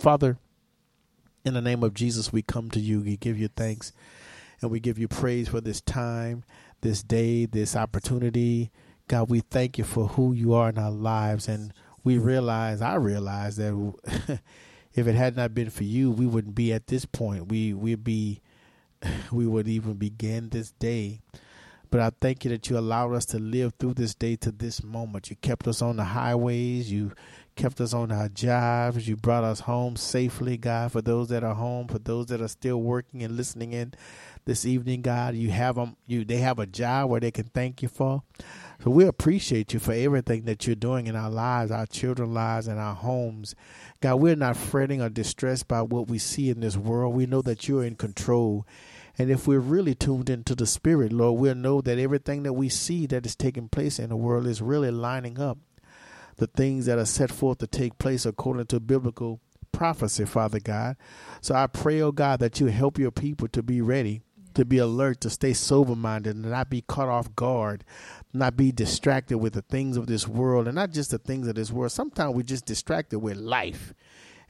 Father, in the name of Jesus, we come to you. We give you thanks and we give you praise for this time, this day, this opportunity. God, we thank you for who you are in our lives. And we realize, I realize that if it had not been for you, we wouldn't be at this point. We, we'd be, we would even begin this day. But I thank you that you allowed us to live through this day to this moment. You kept us on the highways. You kept us on our jobs. You brought us home safely, God. For those that are home, for those that are still working and listening in this evening, God, you have them. You they have a job where they can thank you for. So we appreciate you for everything that you're doing in our lives, our children's lives, and our homes. God, we're not fretting or distressed by what we see in this world. We know that you're in control and if we're really tuned into the Spirit, Lord, we'll know that everything that we see that is taking place in the world is really lining up. The things that are set forth to take place according to biblical prophecy, Father God. So I pray, oh God, that you help your people to be ready, to be alert, to stay sober minded, and not be caught off guard, not be distracted with the things of this world, and not just the things of this world. Sometimes we're just distracted with life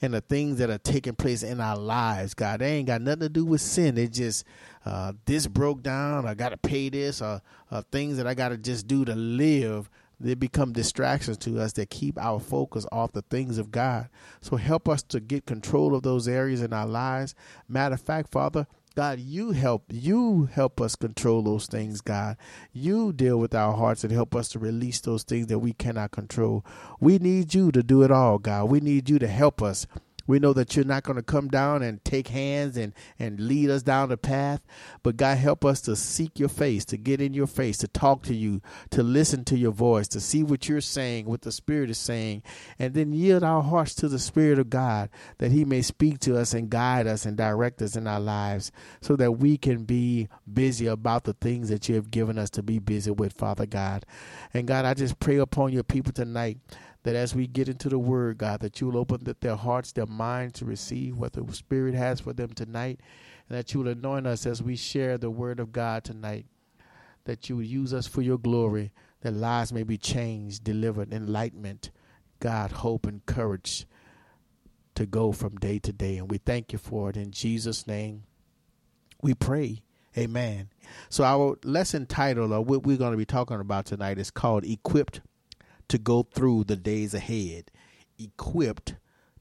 and the things that are taking place in our lives, God. They ain't got nothing to do with sin. It just uh, this broke down. I got to pay this, or, or things that I got to just do to live. They become distractions to us that keep our focus off the things of God. So help us to get control of those areas in our lives. Matter of fact, Father, God, you help you help us control those things, God. You deal with our hearts and help us to release those things that we cannot control. We need you to do it all, God. We need you to help us we know that you're not going to come down and take hands and, and lead us down the path. But God, help us to seek your face, to get in your face, to talk to you, to listen to your voice, to see what you're saying, what the Spirit is saying, and then yield our hearts to the Spirit of God that He may speak to us and guide us and direct us in our lives so that we can be busy about the things that you have given us to be busy with, Father God. And God, I just pray upon your people tonight that as we get into the word, God, that you will open their hearts, their minds to receive what the Spirit has for them tonight, and that you will anoint us as we share the word of God tonight, that you will use us for your glory, that lives may be changed, delivered, enlightenment, God, hope, and courage to go from day to day. And we thank you for it. In Jesus' name, we pray. Amen. So, our lesson title, or what we're going to be talking about tonight, is called Equipped to go through the days ahead, equipped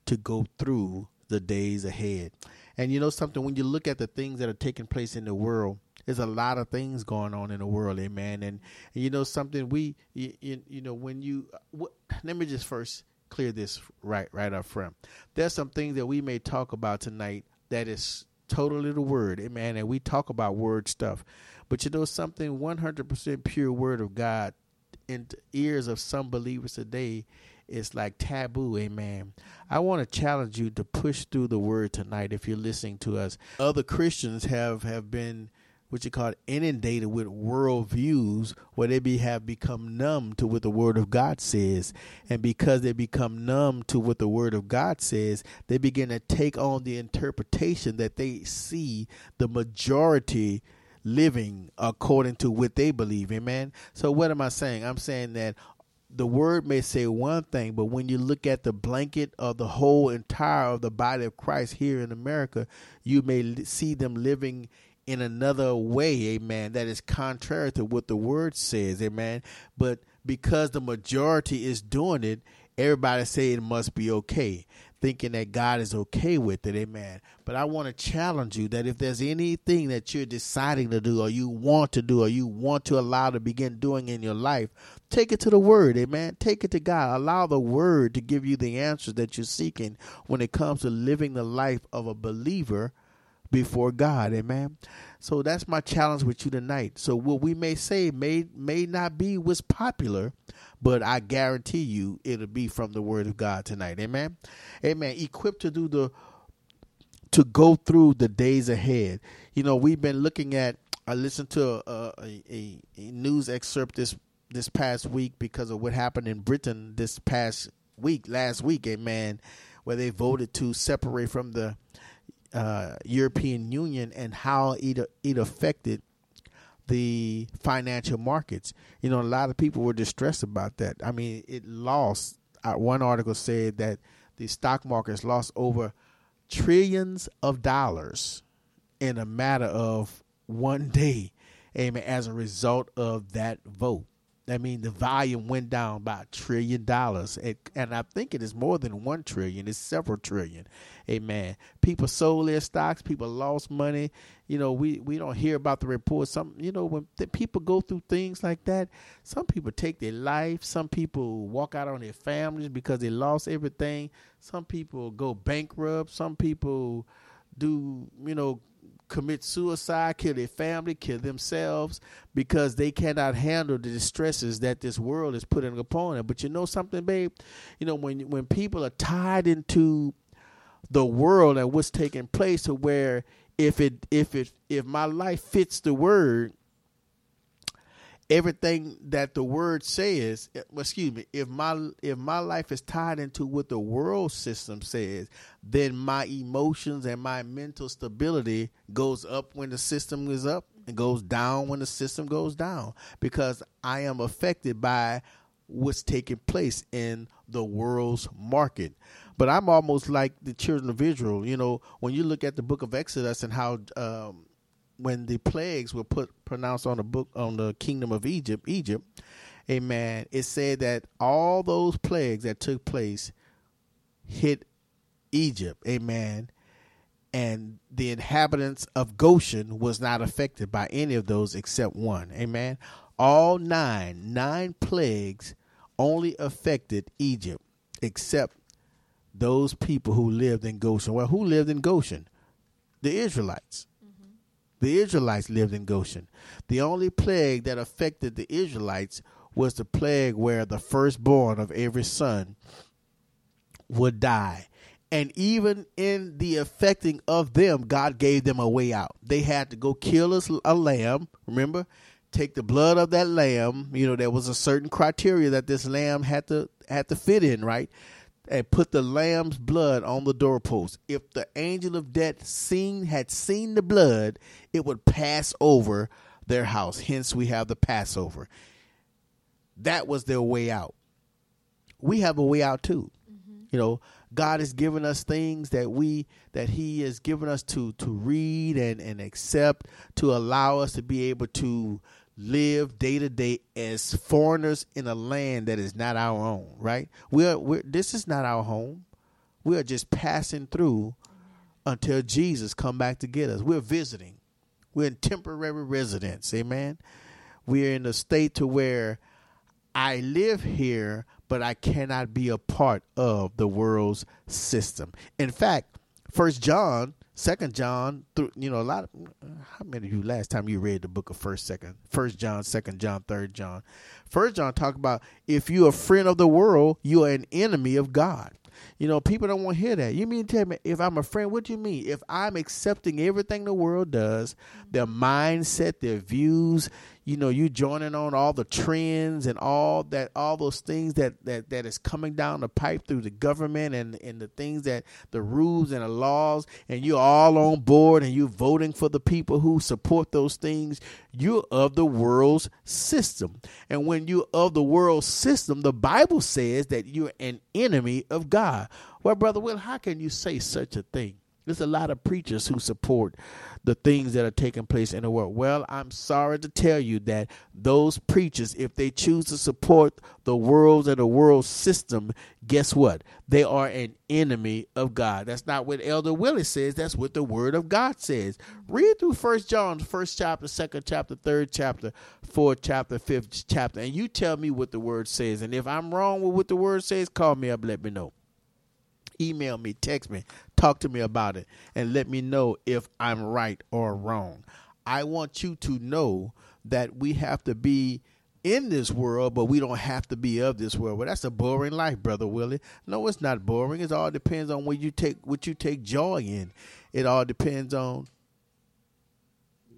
to go through the days ahead. And you know something, when you look at the things that are taking place in the world, there's a lot of things going on in the world, amen. And, and you know something, we, you, you, you know, when you, what, let me just first clear this right, right up front. There's some things that we may talk about tonight that is totally the word, amen. And we talk about word stuff, but you know something, 100% pure word of God in the ears of some believers today it's like taboo amen. I want to challenge you to push through the word tonight if you're listening to us. Other christians have have been what you call inundated with world views where they be, have become numb to what the word of god says. And because they become numb to what the word of god says they begin to take on the interpretation that they see the majority living according to what they believe. Amen. So what am I saying? I'm saying that the word may say one thing, but when you look at the blanket of the whole entire of the body of Christ here in America, you may see them living in another way, amen, that is contrary to what the word says, amen. But because the majority is doing it, everybody say it must be okay thinking that God is okay with it. Amen. But I want to challenge you that if there's anything that you're deciding to do or you want to do or you want to allow to begin doing in your life, take it to the Word. Amen. Take it to God. Allow the Word to give you the answers that you're seeking when it comes to living the life of a believer before God. Amen. So that's my challenge with you tonight. So what we may say may may not be what's popular, but I guarantee you it'll be from the word of God tonight. Amen. Amen. Equipped to do the to go through the days ahead. You know, we've been looking at I listened to uh, a, a, a news excerpt this this past week because of what happened in Britain this past week, last week, amen, where they voted to separate from the uh, European Union and how it it affected the financial markets. You know, a lot of people were distressed about that. I mean, it lost. Uh, one article said that the stock markets lost over trillions of dollars in a matter of one day, amen, as a result of that vote. I mean, the volume went down by a trillion dollars, and I think it is more than one trillion. It's several trillion. Amen. People sold their stocks. People lost money. You know, we we don't hear about the reports. Some, you know, when people go through things like that, some people take their life. Some people walk out on their families because they lost everything. Some people go bankrupt. Some people do, you know, commit suicide, kill their family, kill themselves because they cannot handle the distresses that this world is putting upon them. But you know something, babe? You know when when people are tied into the world and what's taking place to where if it if it if my life fits the word everything that the word says eh, excuse me if my if my life is tied into what the world system says then my emotions and my mental stability goes up when the system is up and goes down when the system goes down because i am affected by what's taking place in the world's market but i'm almost like the children of israel you know when you look at the book of exodus and how um, when the plagues were put pronounced on the book on the kingdom of Egypt, Egypt, amen, it said that all those plagues that took place hit Egypt, amen, and the inhabitants of Goshen was not affected by any of those except one, amen. All nine, nine plagues only affected Egypt except those people who lived in Goshen. Well, who lived in Goshen? The Israelites. Mm-hmm. The Israelites lived in Goshen. The only plague that affected the Israelites was the plague where the firstborn of every son would die. And even in the affecting of them, God gave them a way out. They had to go kill a, a lamb, remember? Take the blood of that lamb. You know, there was a certain criteria that this lamb had to had to fit in, right? And put the lamb's blood on the doorpost. If the angel of death seen had seen the blood, it would pass over their house. Hence, we have the Passover. That was their way out. We have a way out too. Mm-hmm. You know, God has given us things that we that He has given us to to read and and accept to allow us to be able to live day to day as foreigners in a land that is not our own, right? We're, we're this is not our home. We are just passing through until Jesus come back to get us. We're visiting. We're in temporary residence. Amen. We're in a state to where I live here, but I cannot be a part of the world's system. In fact, First John Second John, through you know, a lot of how many of you last time you read the book of First, Second, First John, Second John, Third John. First John talk about if you're a friend of the world, you are an enemy of God. You know, people don't want to hear that. You mean tell me if I'm a friend, what do you mean? If I'm accepting everything the world does, their mindset, their views, you know, you joining on all the trends and all that all those things that that that is coming down the pipe through the government and and the things that the rules and the laws and you're all on board and you're voting for the people who support those things, you're of the world's system. And when you're of the world system, the Bible says that you're an enemy of God. Well, brother Will, how can you say such a thing? There's a lot of preachers who support the things that are taking place in the world. Well, I'm sorry to tell you that those preachers, if they choose to support the world and the world system, guess what? They are an enemy of God. That's not what Elder Willie says. That's what the Word of God says. Read through First John, first chapter, second chapter, third chapter, fourth chapter, fifth chapter, and you tell me what the Word says. And if I'm wrong with what the Word says, call me up. Let me know email me, text me, talk to me about it, and let me know if I'm right or wrong. I want you to know that we have to be in this world, but we don't have to be of this world. Well, that's a boring life, brother Willie. No, it's not boring. It all depends on what you take what you take joy in. It all depends on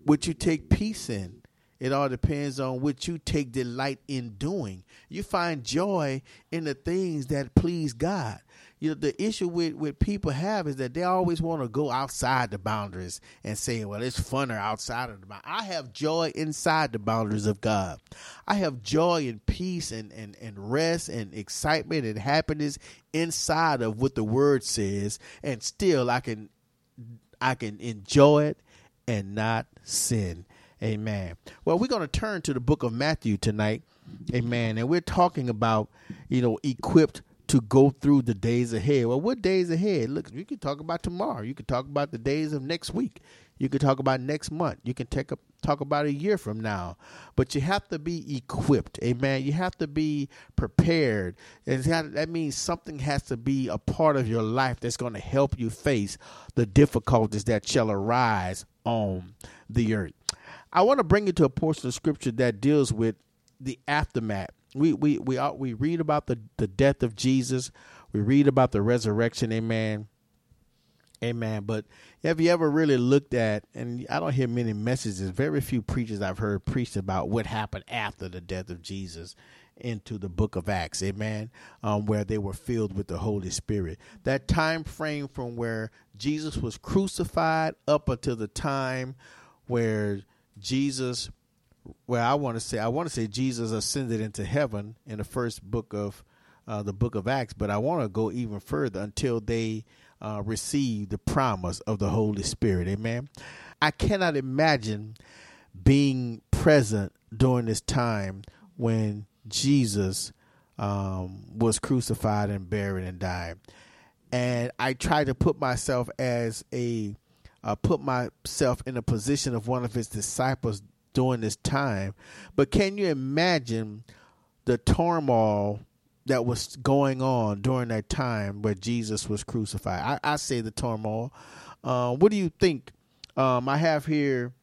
what you take peace in. It all depends on what you take delight in doing. You find joy in the things that please God. You know the issue with with people have is that they always want to go outside the boundaries and say well it's funner outside of the boundaries i have joy inside the boundaries of god. I have joy and peace and and, and rest and excitement and happiness inside of what the word says and still i can i can enjoy it and not sin. Amen. Well we're going to turn to the book of matthew tonight. Amen. And we're talking about you know equipped to go through the days ahead. Well, what days ahead? Look, you can talk about tomorrow. You can talk about the days of next week. You can talk about next month. You can take a, talk about a year from now. But you have to be equipped. Amen. You have to be prepared. And that means something has to be a part of your life that's going to help you face the difficulties that shall arise on the earth. I want to bring you to a portion of scripture that deals with the aftermath we we we we read about the the death of Jesus. We read about the resurrection. Amen. Amen. But have you ever really looked at, and I don't hear many messages, very few preachers I've heard preach about what happened after the death of Jesus into the book of Acts, amen, um, where they were filled with the Holy Spirit. That time frame from where Jesus was crucified up until the time where Jesus well, I want to say I want to say Jesus ascended into heaven in the first book of uh, the book of Acts, but I want to go even further until they uh, receive the promise of the Holy Spirit. Amen. I cannot imagine being present during this time when Jesus um, was crucified and buried and died, and I try to put myself as a uh, put myself in a position of one of his disciples during this time. But can you imagine the turmoil that was going on during that time where Jesus was crucified? I, I say the turmoil. Uh, what do you think? Um, I have here,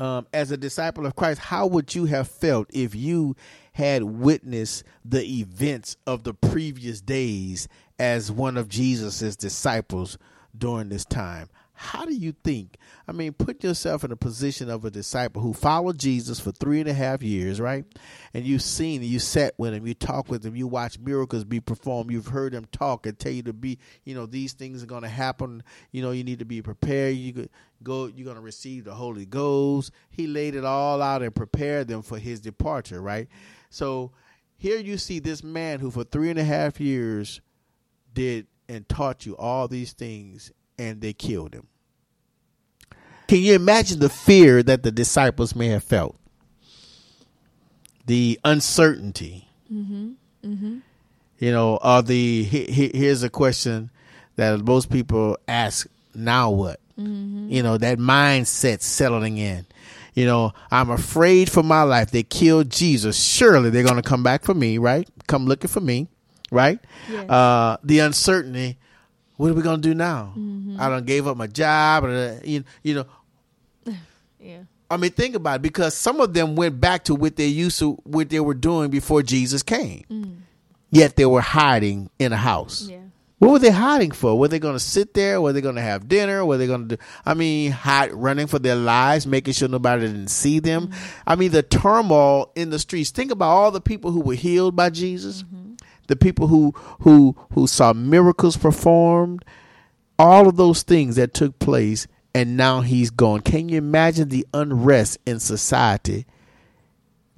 um, as a disciple of Christ, how would you have felt if you had witnessed the events of the previous days as one of Jesus's disciples during this time? How do you think? I mean, put yourself in a position of a disciple who followed Jesus for three and a half years, right? And you've seen, you sat with him, you talk with him, you watch miracles be performed, you've heard him talk and tell you to be, you know, these things are going to happen. You know, you need to be prepared. You go, you're going to receive the Holy Ghost. He laid it all out and prepared them for his departure, right? So here you see this man who for three and a half years did and taught you all these things and they killed him. Can you imagine the fear that the disciples may have felt? The uncertainty. Mm-hmm. Mm-hmm. You know, are the he, he, here's a question that most people ask: Now what? Mm-hmm. You know, that mindset settling in. You know, I'm afraid for my life. They killed Jesus. Surely they're going to come back for me, right? Come looking for me, right? Yes. Uh, the uncertainty. What are we going to do now? Mm-hmm. I don't gave up my job. Uh, you, you know, yeah. I mean, think about it because some of them went back to what they used to, what they were doing before Jesus came. Mm. Yet they were hiding in a house. Yeah. What were they hiding for? Were they going to sit there? Were they going to have dinner? Were they going to do? I mean, hide, running for their lives, making sure nobody didn't see them. Mm-hmm. I mean, the turmoil in the streets. Think about all the people who were healed by Jesus, mm-hmm. the people who who who saw miracles performed, all of those things that took place and now he's gone. Can you imagine the unrest in society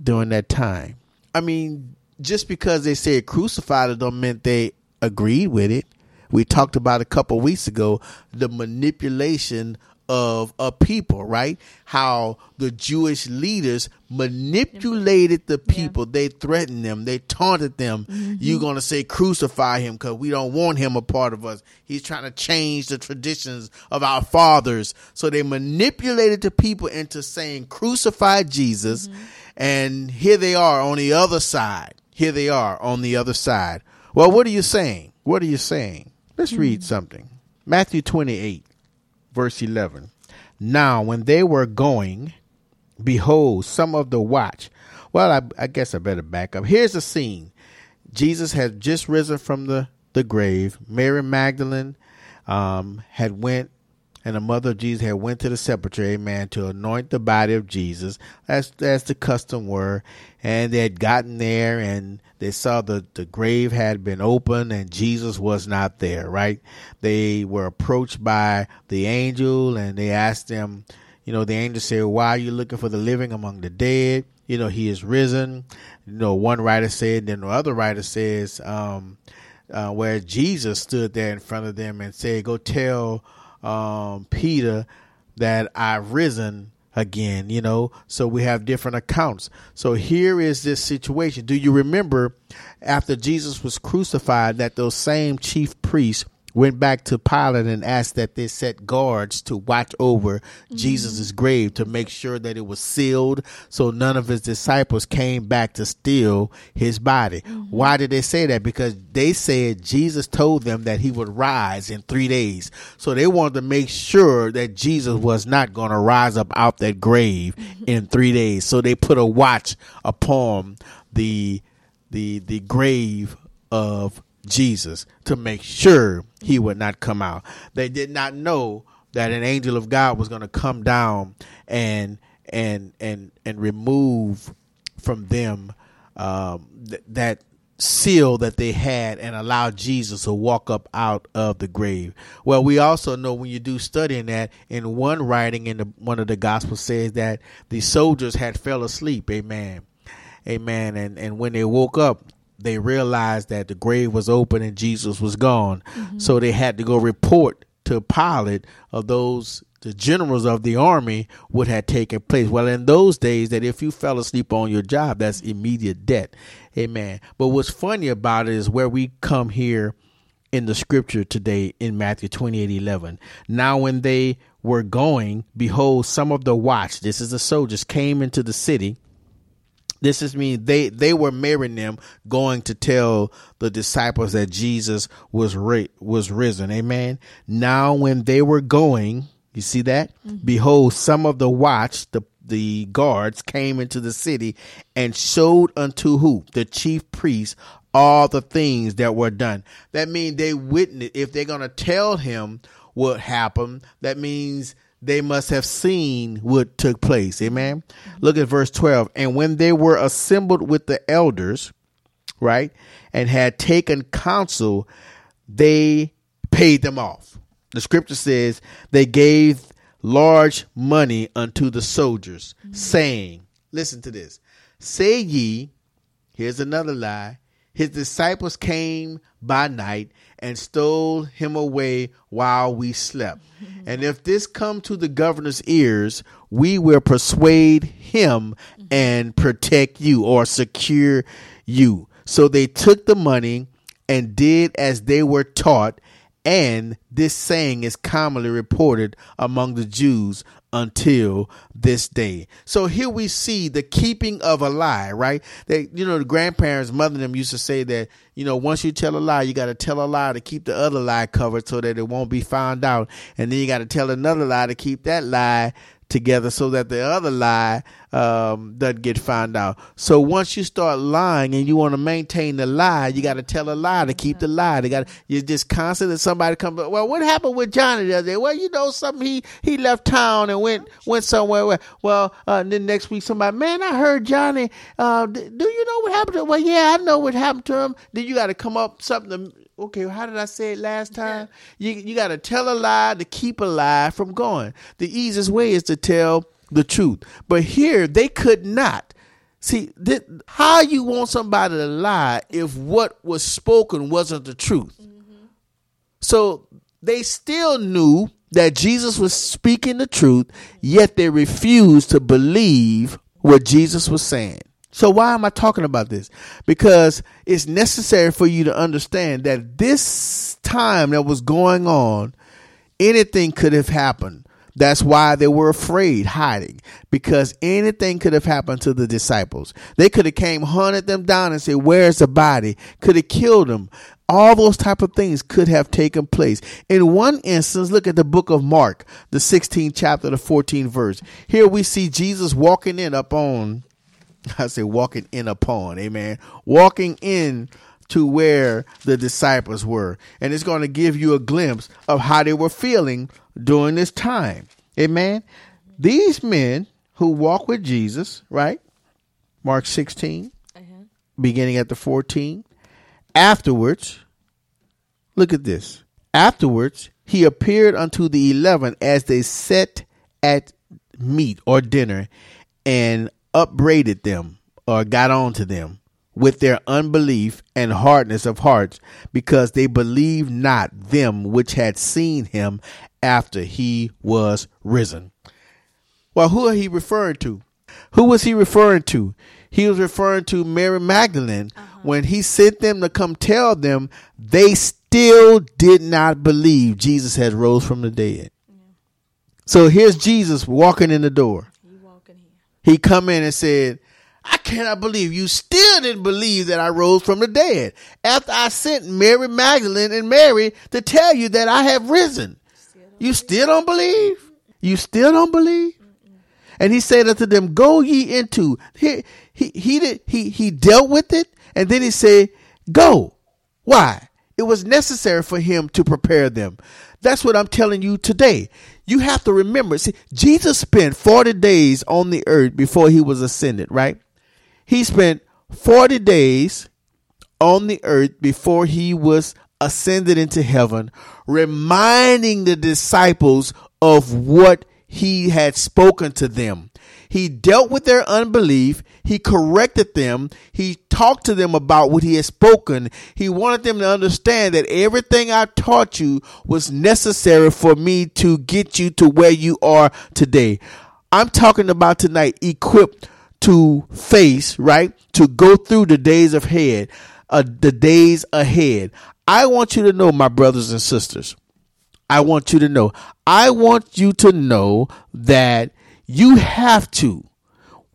during that time? I mean, just because they said crucified it don't mean they agreed with it. We talked about a couple weeks ago the manipulation of a people, right? How the Jewish leaders manipulated the people. Yeah. They threatened them. They taunted them. Mm-hmm. You're going to say crucify him because we don't want him a part of us. He's trying to change the traditions of our fathers. So they manipulated the people into saying crucify Jesus. Mm-hmm. And here they are on the other side. Here they are on the other side. Well, what are you saying? What are you saying? Let's mm-hmm. read something. Matthew 28 verse 11. Now, when they were going, behold, some of the watch. Well, I, I guess I better back up. Here's the scene Jesus had just risen from the, the grave. Mary Magdalene um, had went and the mother of Jesus had went to the sepulchre, amen, to anoint the body of Jesus. as that's the custom were. And they had gotten there and they saw the, the grave had been opened and Jesus was not there, right? They were approached by the angel and they asked them, you know, the angel said, Why are you looking for the living among the dead? You know, he is risen. You know, one writer said, then the other writer says, um, uh, where Jesus stood there in front of them and said, Go tell um, Peter that I've risen again, you know. So we have different accounts. So here is this situation. Do you remember after Jesus was crucified that those same chief priests went back to Pilate and asked that they set guards to watch over mm-hmm. Jesus' grave to make sure that it was sealed so none of his disciples came back to steal his body. Mm-hmm. Why did they say that? Because they said Jesus told them that he would rise in three days. So they wanted to make sure that Jesus was not going to rise up out that grave mm-hmm. in three days. So they put a watch upon the the the grave of Jesus to make sure he would not come out. They did not know that an angel of God was going to come down and and and and remove from them um, th- that seal that they had and allow Jesus to walk up out of the grave. Well, we also know when you do studying that in one writing in the, one of the gospels says that the soldiers had fell asleep. Amen. Amen. And and when they woke up, they realized that the grave was open and Jesus was gone. Mm-hmm. So they had to go report to Pilate of those the generals of the army what had taken place. Well, in those days, that if you fell asleep on your job, that's immediate death. Amen. But what's funny about it is where we come here in the scripture today in Matthew 28 11. Now, when they were going, behold, some of the watch, this is the soldiers, came into the city this is me. They they were marrying them, going to tell the disciples that Jesus was ra- was risen. Amen. Now when they were going, you see that? Mm-hmm. Behold, some of the watch, the the guards came into the city and showed unto who? The chief priests all the things that were done. That means they witnessed if they're gonna tell him what happened, that means they must have seen what took place. Amen. Look at verse 12. And when they were assembled with the elders, right, and had taken counsel, they paid them off. The scripture says they gave large money unto the soldiers, mm-hmm. saying, Listen to this. Say ye, here's another lie. His disciples came by night and stole him away while we slept. Mm-hmm. and if this come to the governor's ears, we will persuade him mm-hmm. and protect you or secure you. So they took the money and did as they were taught, and this saying is commonly reported among the Jews until this day. So here we see the keeping of a lie, right? That you know the grandparents, mother them used to say that you know once you tell a lie, you got to tell a lie to keep the other lie covered so that it won't be found out, and then you got to tell another lie to keep that lie together so that the other lie um, doesn't get found out. So once you start lying and you want to maintain the lie, you got to tell a lie to keep the lie. They got you just constantly somebody comes. Well, what happened with Johnny the other day? Well, you know something. He he left town and went went somewhere. Where, well, uh, then next week somebody, man, I heard Johnny. Uh, do you know what happened to? Him? Well, yeah, I know what happened to him. Then you got to come up something okay, how did I say it last time? You you got to tell a lie to keep a lie from going. The easiest way is to tell the truth. But here they could not. See, th- how you want somebody to lie if what was spoken wasn't the truth? Mm-hmm. So they still knew that Jesus was speaking the truth, yet they refused to believe what Jesus was saying. So why am I talking about this? Because it's necessary for you to understand that this time that was going on, anything could have happened. That's why they were afraid, hiding, because anything could have happened to the disciples. They could have came, hunted them down, and said, "Where's the body?" Could have killed them. All those type of things could have taken place. In one instance, look at the book of Mark, the 16th chapter, the 14th verse. Here we see Jesus walking in up on I say walking in upon, amen. Walking in to where the disciples were. And it's going to give you a glimpse of how they were feeling during this time. Amen. These men who walk with Jesus, right? Mark 16, uh-huh. beginning at the 14. Afterwards, look at this. Afterwards, he appeared unto the eleven as they sat at meat or dinner and upbraided them or got on to them with their unbelief and hardness of hearts because they believed not them which had seen him after he was risen. Well, who are he referring to? Who was he referring to? He was referring to Mary Magdalene uh-huh. when he sent them to come tell them they still did not believe Jesus had rose from the dead. So here's Jesus walking in the door. He, come in and said, I cannot believe you still didn't believe that I rose from the dead after I sent Mary Magdalene and Mary to tell you that I have risen. Still you still don't believe? You still don't believe? And he said unto them, Go ye into he he he did he he dealt with it, and then he said, Go. Why? It was necessary for him to prepare them. That's what I'm telling you today. You have to remember, see, Jesus spent 40 days on the earth before he was ascended, right? He spent 40 days on the earth before he was ascended into heaven, reminding the disciples of what he had spoken to them. He dealt with their unbelief. He corrected them. He talked to them about what he had spoken. He wanted them to understand that everything I taught you was necessary for me to get you to where you are today. I'm talking about tonight equipped to face, right? To go through the days ahead, uh, the days ahead. I want you to know, my brothers and sisters, I want you to know, I want you to know that you have to,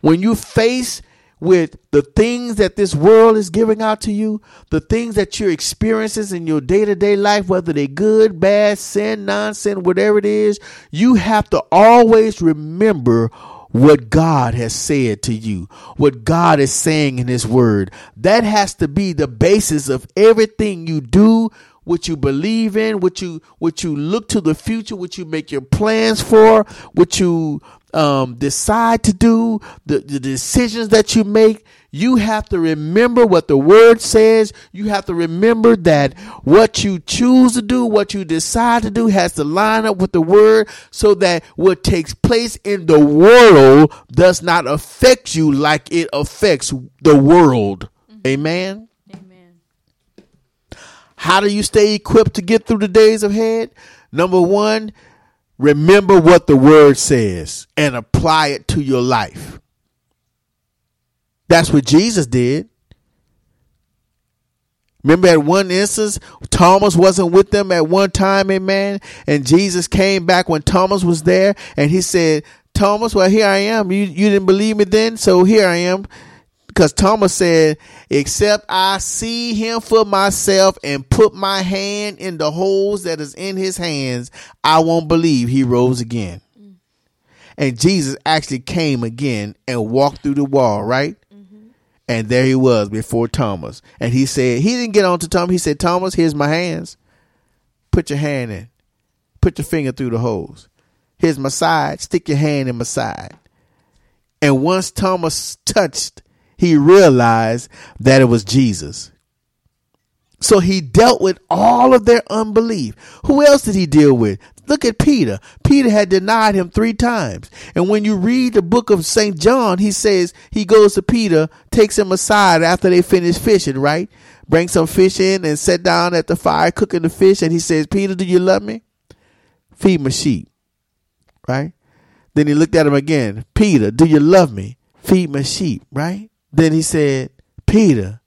when you face with the things that this world is giving out to you, the things that you're experiencing in your day to day life, whether they're good, bad, sin, nonsense, whatever it is, you have to always remember what God has said to you, what God is saying in His Word. That has to be the basis of everything you do, what you believe in, what you what you look to the future, what you make your plans for, what you um, decide to do, the, the decisions that you make, you have to remember what the word says. You have to remember that what you choose to do, what you decide to do has to line up with the word so that what takes place in the world does not affect you like it affects the world. Mm-hmm. Amen. Amen. How do you stay equipped to get through the days ahead? Number one, remember what the word says and apply it to your life. That's what Jesus did. Remember at one instance, Thomas wasn't with them at one time, amen. And Jesus came back when Thomas was there and he said, Thomas, well, here I am. You, you didn't believe me then, so here I am. Because Thomas said, except I see him for myself and put my hand in the holes that is in his hands, I won't believe he rose again. And Jesus actually came again and walked through the wall, right? Mm-hmm. And there he was before Thomas. And he said, he didn't get on to Thomas. He said, Thomas, here's my hands. Put your hand in. Put your finger through the holes. Here's my side. Stick your hand in my side. And once Thomas touched he realized that it was Jesus. So he dealt with all of their unbelief. Who else did he deal with? Look at Peter. Peter had denied him three times. And when you read the book of St. John, he says he goes to Peter, takes him aside after they finish fishing, right? Bring some fish in and sit down at the fire cooking the fish. And he says, Peter, do you love me? Feed my sheep, right? Then he looked at him again. Peter, do you love me? Feed my sheep, right? Then he said, Peter,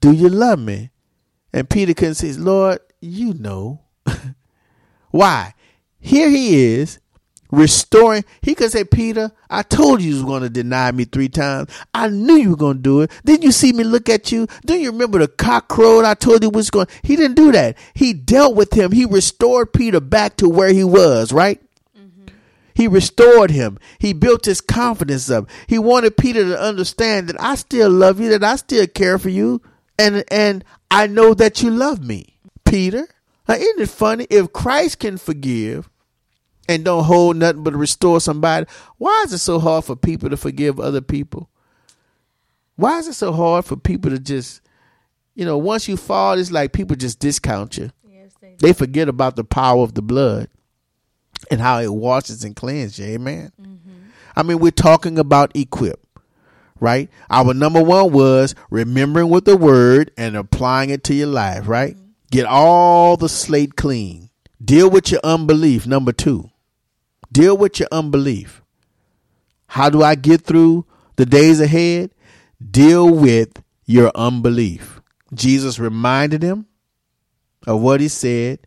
do you love me? And Peter couldn't say, Lord, you know. Why? Here he is restoring. He could say, Peter, I told you you was going to deny me three times. I knew you were going to do it. Didn't you see me look at you? Do you remember the cock? I told you was going. He didn't do that. He dealt with him. He restored Peter back to where he was, right? He restored him. He built his confidence up. He wanted Peter to understand that I still love you, that I still care for you. And and I know that you love me, Peter. Now, isn't it funny? If Christ can forgive and don't hold nothing but restore somebody, why is it so hard for people to forgive other people? Why is it so hard for people to just, you know, once you fall, it's like people just discount you. Yes, they, they forget about the power of the blood and how it washes and cleanses you. Amen. Mm-hmm. I mean, we're talking about equip, right? Our number one was remembering with the word and applying it to your life, right? Mm-hmm. Get all the slate clean. Deal with your unbelief. Number two, deal with your unbelief. How do I get through the days ahead? Deal with your unbelief. Jesus reminded him of what he said,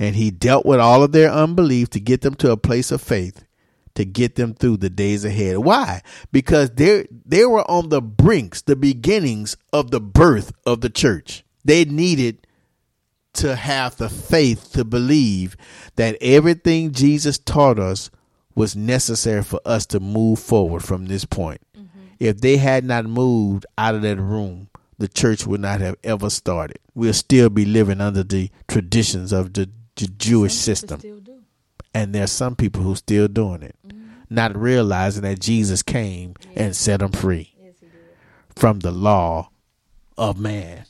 and he dealt with all of their unbelief to get them to a place of faith to get them through the days ahead. Why? Because they they were on the brinks, the beginnings of the birth of the church. They needed to have the faith to believe that everything Jesus taught us was necessary for us to move forward from this point. Mm-hmm. If they had not moved out of that room, the church would not have ever started. We'll still be living under the traditions of the, the Jewish system. And there's some people who still doing it, mm-hmm. not realizing that Jesus came yes. and set them free yes, from the law of man,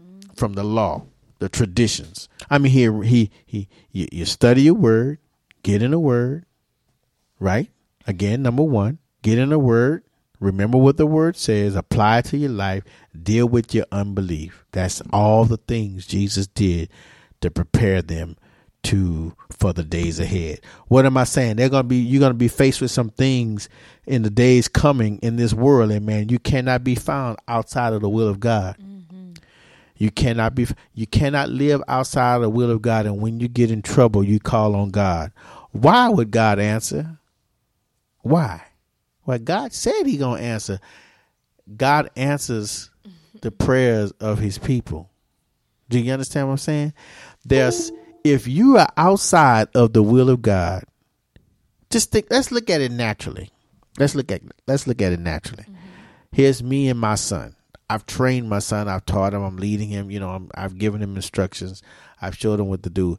mm-hmm. from the law the traditions. I mean, here he he you, you study your word, get in a word, right? Again, number one, get in a word. Remember what the word says. Apply it to your life. Deal with your unbelief. That's all the things Jesus did to prepare them to for the days ahead. What am I saying? They're gonna be you're gonna be faced with some things in the days coming in this world, and man, you cannot be found outside of the will of God. Mm-hmm. You cannot be you cannot live outside of the will of God and when you get in trouble you call on God. Why would God answer? Why? Well, God said he going to answer. God answers the prayers of his people. Do you understand what I'm saying? There's if you are outside of the will of God, just think let's look at it naturally. Let's look at let's look at it naturally. Mm-hmm. Here's me and my son. I've trained my son. I've taught him. I'm leading him. You know, i have given him instructions. I've showed him what to do,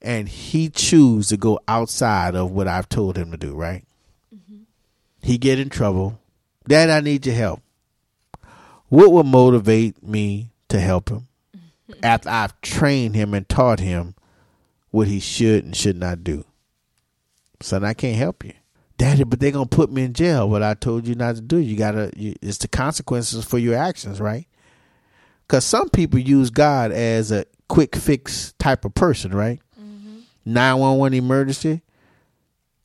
and he choose to go outside of what I've told him to do. Right? Mm-hmm. He get in trouble. Dad, I need your help. What would motivate me to help him after I've trained him and taught him what he should and should not do? Son, I can't help you. Daddy, but they're gonna put me in jail. What I told you not to do. You gotta. You, it's the consequences for your actions, right? Because some people use God as a quick fix type of person, right? Mm-hmm. Nine one one emergency.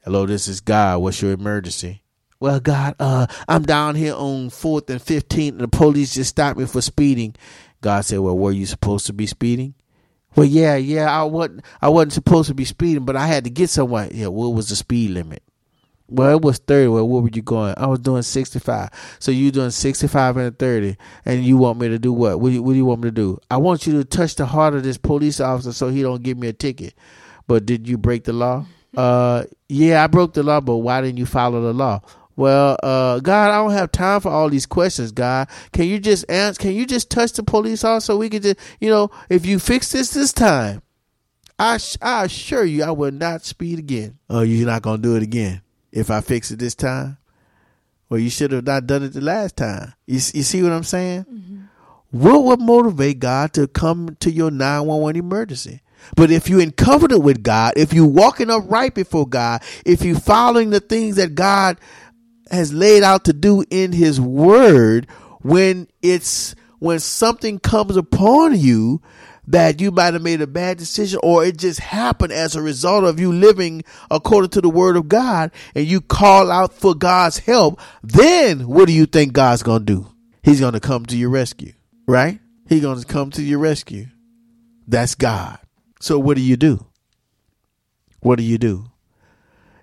Hello, this is God. What's your emergency? Well, God, uh, I'm down here on Fourth and Fifteenth, and the police just stopped me for speeding. God said, "Well, were you supposed to be speeding?" Well, yeah, yeah, I wasn't. I wasn't supposed to be speeding, but I had to get somewhere. Yeah, what was the speed limit? Well, it was 30. Well, what were you going? I was doing 65. So you doing 65 and 30. And you want me to do what? What do, you, what do you want me to do? I want you to touch the heart of this police officer so he don't give me a ticket. But did you break the law? Uh, yeah, I broke the law, but why didn't you follow the law? Well, uh, God, I don't have time for all these questions, God. Can you just answer? Can you just touch the police officer so we can just, you know, if you fix this this time, I, I assure you I will not speed again. Oh, you're not going to do it again if I fix it this time. Well, you should have not done it the last time. You, you see what I'm saying? Mm-hmm. What would motivate God to come to your 911 emergency? But if you're in covenant with God, if you're walking upright before God, if you're following the things that God has laid out to do in His Word, when it's when something comes upon you that you might have made a bad decision or it just happened as a result of you living according to the word of God and you call out for God's help, then what do you think God's going to do? He's going to come to your rescue, right? He's going to come to your rescue. That's God. So what do you do? What do you do?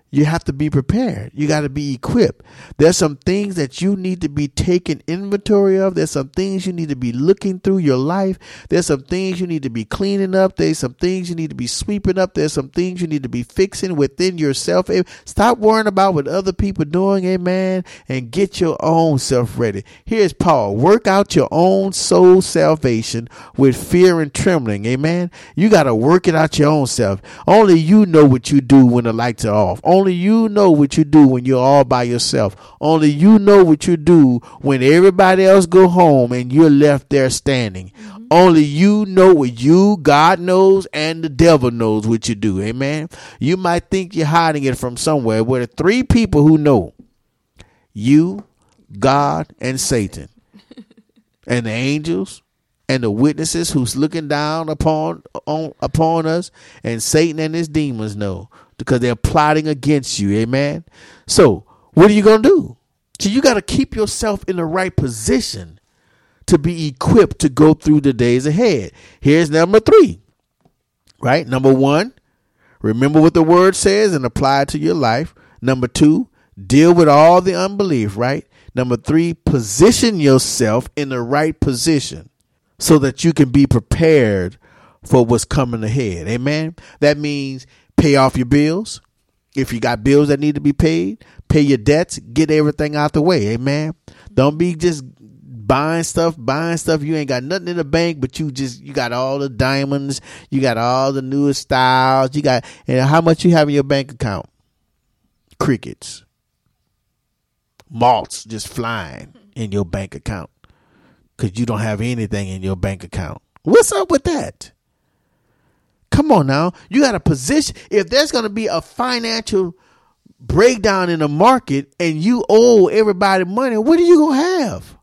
You have to be prepared. You got to be equipped. There's some things that you need to be taking inventory of. There's some things you need to be looking through your life. There's some things you need to be cleaning up. There's some things you need to be sweeping up. There's some things you need to be fixing within yourself. Stop worrying about what other people doing, amen, and get your own self ready. Here's Paul. Work out your own soul salvation with fear and trembling, amen. You got to work it out your own self. Only you know what you do when the lights are off. You know what you do when you're all by yourself. Only you know what you do when everybody else go home and you're left there standing. Mm-hmm. Only you know what you, God knows, and the devil knows what you do. Amen. You might think you're hiding it from somewhere, but the three people who know you, God, and Satan, and the angels, and the witnesses who's looking down upon on, upon us, and Satan and his demons know because they're plotting against you. Amen. So, what are you going to do? So, you got to keep yourself in the right position to be equipped to go through the days ahead. Here's number three, right? Number one, remember what the word says and apply it to your life. Number two, deal with all the unbelief, right? Number three, position yourself in the right position so that you can be prepared for what's coming ahead. Amen. That means pay off your bills. If you got bills that need to be paid, pay your debts, get everything out the way. Amen. Don't be just buying stuff, buying stuff. You ain't got nothing in the bank, but you just you got all the diamonds, you got all the newest styles, you got and how much you have in your bank account? Crickets. Malts just flying in your bank account. Cause you don't have anything in your bank account. What's up with that? Come on now. You got a position. If there's going to be a financial breakdown in the market and you owe everybody money, what are you going to have?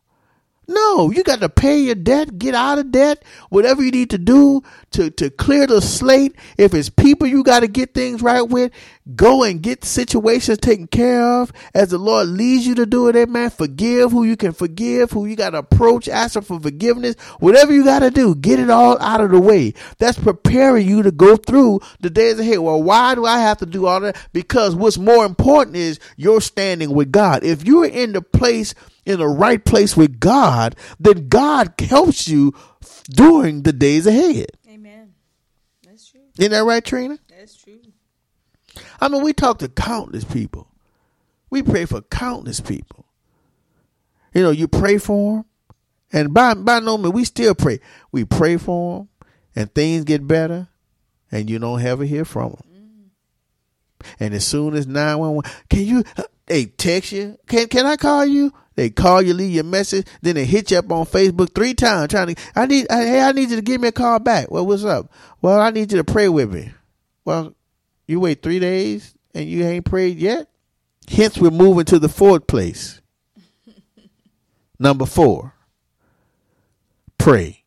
No, you got to pay your debt, get out of debt, whatever you need to do to, to clear the slate. If it's people you got to get things right with, go and get situations taken care of as the Lord leads you to do it. Amen. Forgive who you can forgive, who you got to approach, ask for forgiveness, whatever you got to do, get it all out of the way. That's preparing you to go through the days ahead. Well, why do I have to do all that? Because what's more important is your standing with God. If you're in the place in the right place with God, then God helps you during the days ahead. Amen. That's true. Isn't that right, Trina? That's true. I mean, we talk to countless people. We pray for countless people. You know, you pray for them, and by by no means we still pray. We pray for them, and things get better, and you don't ever hear from them. Mm. And as soon as nine one one, can you? They text you. Can can I call you? They call you, leave your message, then they hit you up on Facebook three times trying to. I need, hey, I need you to give me a call back. Well, what's up? Well, I need you to pray with me. Well, you wait three days and you ain't prayed yet. Hence, we're moving to the fourth place. Number four, pray.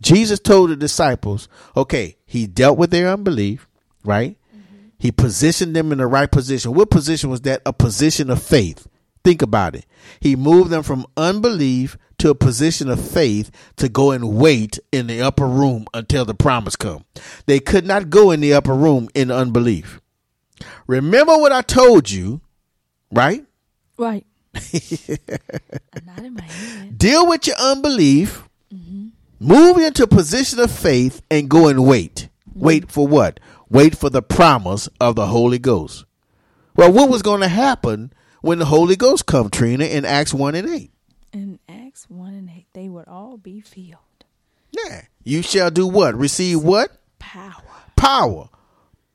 Jesus told the disciples, okay, he dealt with their unbelief, right? Mm-hmm. He positioned them in the right position. What position was that? A position of faith. Think about it. He moved them from unbelief to a position of faith to go and wait in the upper room until the promise come. They could not go in the upper room in unbelief. Remember what I told you, right? Right. Deal with your unbelief. Mm-hmm. Move into a position of faith and go and wait. Mm-hmm. Wait for what? Wait for the promise of the Holy Ghost. Well, what was going to happen when the Holy Ghost come, Trina, in Acts 1 and 8. In Acts 1 and 8, they would all be filled. Yeah. You shall do what? Receive what? Power. Power.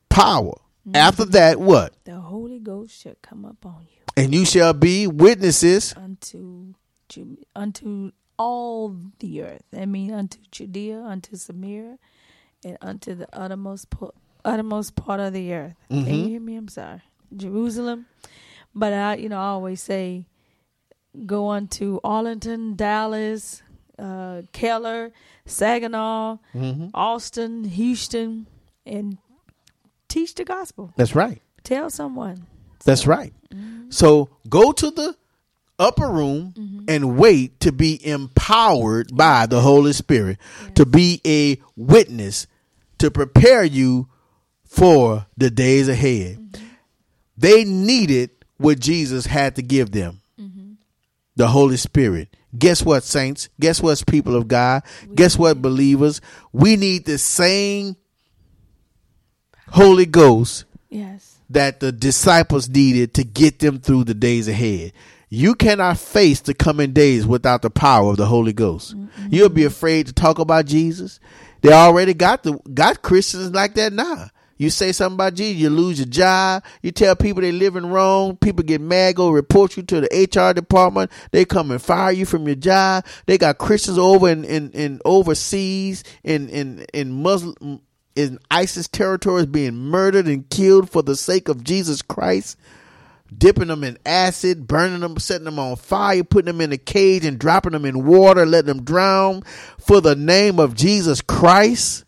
Power. Mm-hmm. After that, what? The Holy Ghost shall come upon you. And you shall be witnesses unto unto all the earth. I mean, unto Judea, unto Samaria, and unto the uttermost uttermost part of the earth. Mm-hmm. Can you hear me? I'm sorry. Jerusalem but I, you know, I always say, go on to Arlington, Dallas, uh, Keller, Saginaw, mm-hmm. Austin, Houston, and teach the gospel. That's right. Tell someone. That's right. Mm-hmm. So go to the upper room mm-hmm. and wait to be empowered by the Holy Spirit yes. to be a witness to prepare you for the days ahead. Mm-hmm. They needed what Jesus had to give them Mm-hmm. the Holy Spirit. Guess what, saints? Guess what, people of God? Guess what, believers? We need the same Holy Ghost Yes. that the disciples needed to get them through the days ahead. You cannot face the coming days without the power of the Holy Ghost. You'll be afraid to talk about Jesus. They already got the got Christians like that now. You say something about Jesus, you lose your job. You tell people they living wrong. People get mad, go report you to the HR department. They come and fire you from your job. They got Christians over in, in, in overseas in in in Muslim in ISIS territories being murdered and killed for the sake of Jesus Christ dipping them in acid, burning them, setting them on fire, putting them in a cage and dropping them in water, letting them drown for the name of Jesus Christ.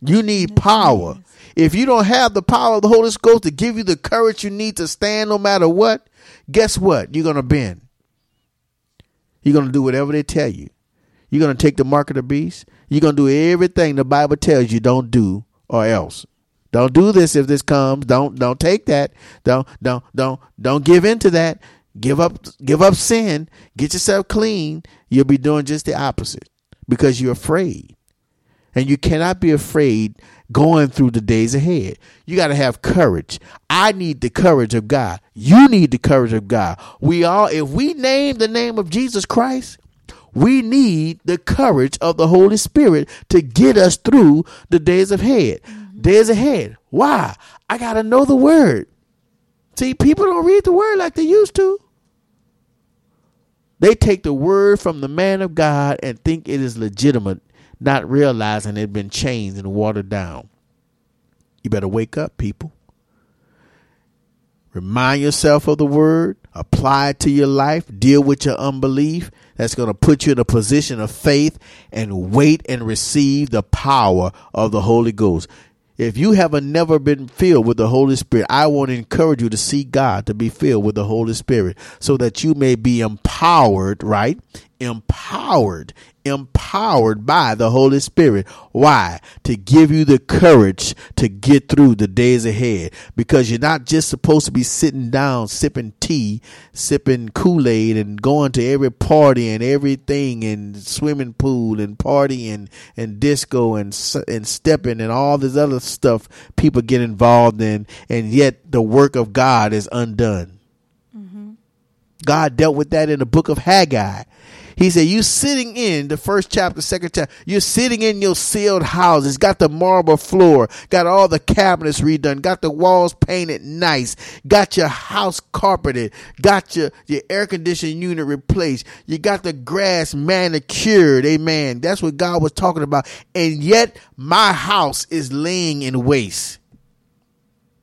You need power. If you don't have the power of the Holy Ghost to give you the courage you need to stand no matter what, guess what? You're going to bend. You're going to do whatever they tell you. You're going to take the mark of the beast. You're going to do everything the Bible tells you don't do or else. Don't do this if this comes. Don't don't take that. Don't don't don't don't give in to that. Give up give up sin. Get yourself clean. You'll be doing just the opposite because you're afraid. And you cannot be afraid going through the days ahead. You got to have courage. I need the courage of God. You need the courage of God. We all if we name the name of Jesus Christ, we need the courage of the Holy Spirit to get us through the days ahead. Mm-hmm. Days ahead. Why? I got to know the word. See, people don't read the word like they used to. They take the word from the man of God and think it is legitimate, not realizing it had been changed and watered down. You better wake up, people. Remind yourself of the word, apply it to your life, deal with your unbelief. That's going to put you in a position of faith and wait and receive the power of the Holy Ghost. If you have never been filled with the Holy Spirit, I want to encourage you to seek God to be filled with the Holy Spirit so that you may be empowered, right? Empowered, empowered by the Holy Spirit. Why? To give you the courage to get through the days ahead because you're not just supposed to be sitting down, sipping tea, sipping Kool Aid, and going to every party and everything, and swimming pool and party and, and disco and, and stepping and all this other stuff people get involved in, and yet the work of God is undone. Mm-hmm. God dealt with that in the book of Haggai. He said, You sitting in the first chapter, second chapter, you're sitting in your sealed houses, got the marble floor, got all the cabinets redone, got the walls painted nice, got your house carpeted, got your, your air conditioning unit replaced, you got the grass manicured, amen. That's what God was talking about. And yet my house is laying in waste.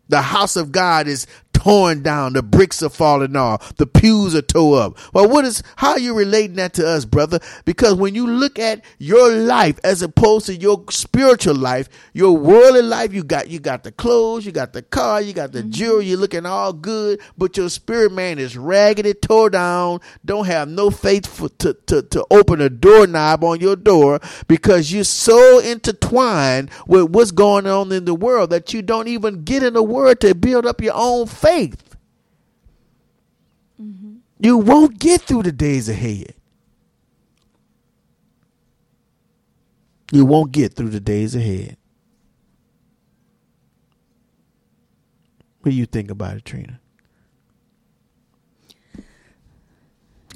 The house of God is torn down. The bricks are falling off. The pews are tore up. Well, what is, how are you relating that to us, brother? Because when you look at your life as opposed to your spiritual life, your worldly life, you got, you got the clothes, you got the car, you got the mm-hmm. jewelry, you're looking all good, but your spirit man is raggedy, tore down, don't have no faith for, to, to, to open a doorknob on your door because you're so intertwined with what's going on in the world that you don't even get in the word to build up your own faith. You won't get through the days ahead. You won't get through the days ahead. What do you think about it, Trina?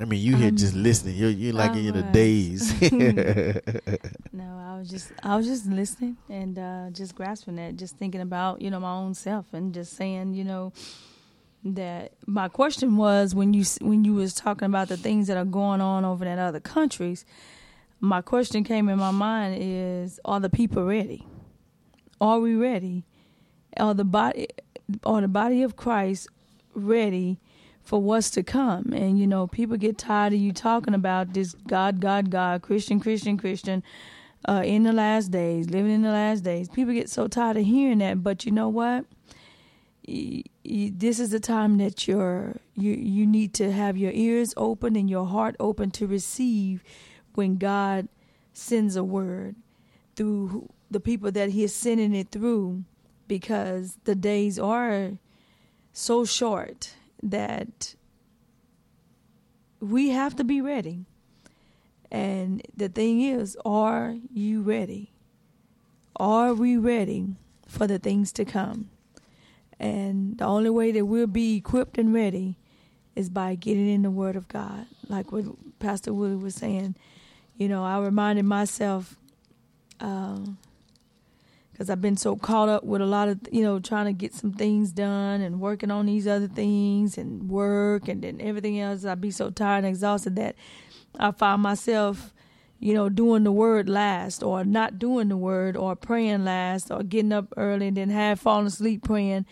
I mean, you here Um, just listening. You're you're like in the uh, days. No, I was just I was just listening and uh, just grasping that, just thinking about you know my own self and just saying you know that my question was when you when you was talking about the things that are going on over in other countries, my question came in my mind is are the people ready? Are we ready? Are the body are the body of Christ ready for what's to come? And you know, people get tired of you talking about this God, God, God, Christian, Christian, Christian, uh, in the last days, living in the last days. People get so tired of hearing that, but you know what? Y- y- This is the time that you're you you need to have your ears open and your heart open to receive when God sends a word through the people that He is sending it through because the days are so short that we have to be ready. And the thing is, are you ready? Are we ready for the things to come? And the only way that we'll be equipped and ready is by getting in the Word of God. Like what Pastor Willie was saying, you know, I reminded myself, because uh, I've been so caught up with a lot of, you know, trying to get some things done and working on these other things and work and then everything else. I'd be so tired and exhausted that I find myself, you know, doing the word last or not doing the word or praying last or getting up early and then have fallen asleep praying.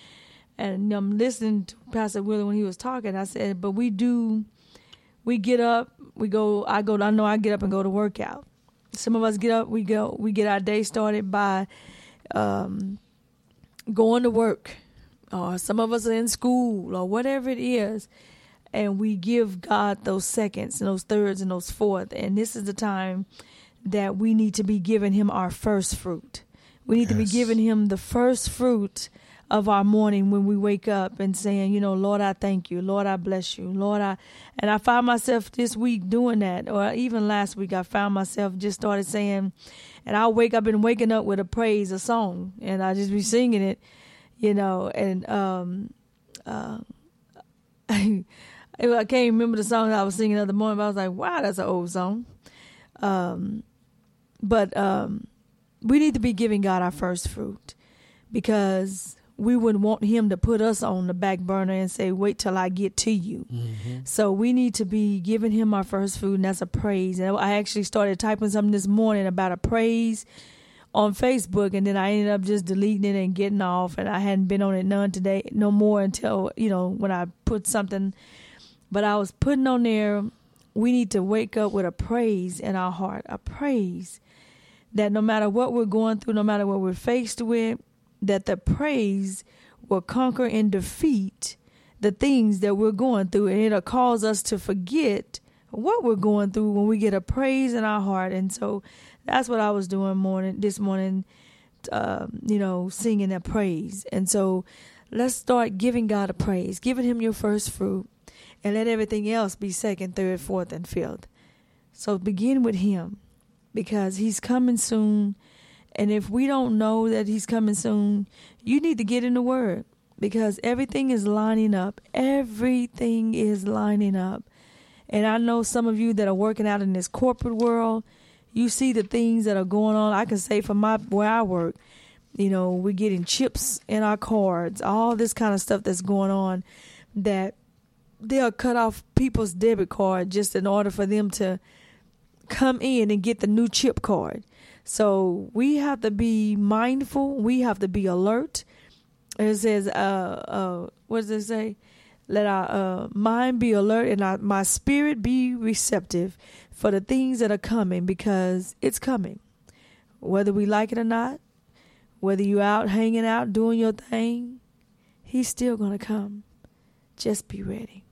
And I'm listening to Pastor Willie when he was talking. I said, but we do, we get up, we go, I go, I know I get up and go to workout. Some of us get up, we go, we get our day started by um, going to work. Or some of us are in school or whatever it is and we give God those seconds and those thirds and those fourths. And this is the time that we need to be giving Him our first fruit. We need yes. to be giving Him the first fruit of our morning when we wake up and saying, you know, Lord, I thank you. Lord, I bless you. Lord, I. And I found myself this week doing that, or even last week, I found myself just started saying, and I'll wake, I've been waking up with a praise, a song, and I just be singing it, you know, and, um, uh, I can't remember the song I was singing the other morning, but I was like, wow, that's an old song. Um, but um, we need to be giving God our first fruit because we wouldn't want Him to put us on the back burner and say, wait till I get to you. Mm-hmm. So we need to be giving Him our first fruit, and that's a praise. And I actually started typing something this morning about a praise on Facebook, and then I ended up just deleting it and getting off. And I hadn't been on it none today, no more until you know when I put something but I was putting on there, we need to wake up with a praise in our heart, a praise that no matter what we're going through, no matter what we're faced with, that the praise will conquer and defeat the things that we're going through. And it'll cause us to forget what we're going through when we get a praise in our heart. And so that's what I was doing morning this morning, uh, you know, singing that praise. And so let's start giving God a praise, giving Him your first fruit and let everything else be second, third, fourth, and fifth. So begin with Him because He's coming soon. And if we don't know that He's coming soon, you need to get in the Word because everything is lining up. Everything is lining up. And I know some of you that are working out in this corporate world, you see the things that are going on. I can say from my where I work, you know, we're getting chips in our cards, all this kind of stuff that's going on that they'll cut off people's debit card just in order for them to come in and get the new chip card. So we have to be mindful. We have to be alert. It says, uh, uh, what does it say? Let our uh, mind be alert and our, my spirit be receptive for the things that are coming because it's coming. Whether we like it or not, whether you're out hanging out doing your thing, he's still going to come. Just be ready.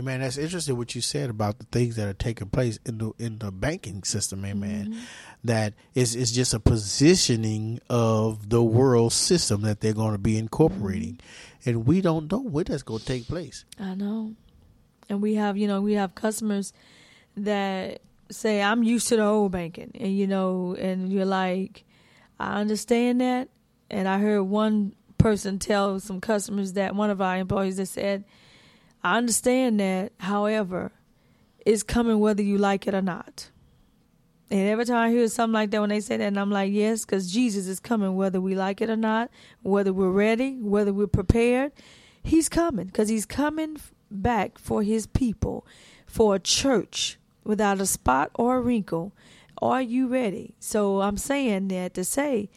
Man, that's interesting what you said about the things that are taking place in the in the banking system, man. Mm-hmm. That is it's just a positioning of the world system that they're going to be incorporating, mm-hmm. and we don't know what that's going to take place. I know, and we have you know we have customers that say I'm used to the old banking, and you know, and you're like, I understand that, and I heard one person tell some customers that one of our employees that said I understand that. However, it's coming whether you like it or not. And every time I hear something like that, when they say that, and I'm like, yes, because Jesus is coming whether we like it or not, whether we're ready, whether we're prepared. He's coming because he's coming back for his people, for a church without a spot or a wrinkle. Are you ready? So I'm saying that to say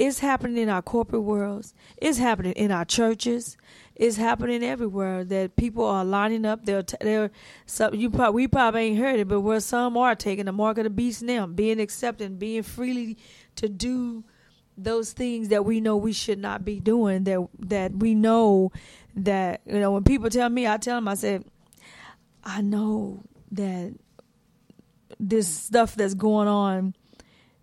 it's happening in our corporate worlds, it's happening in our churches, it's happening everywhere that people are lining up. They're they're some you probably we probably ain't heard it, but where some are taking the mark of the beast now, being accepted, being freely to do those things that we know we should not be doing. That that we know that you know when people tell me, I tell them I said, I know that this stuff that's going on,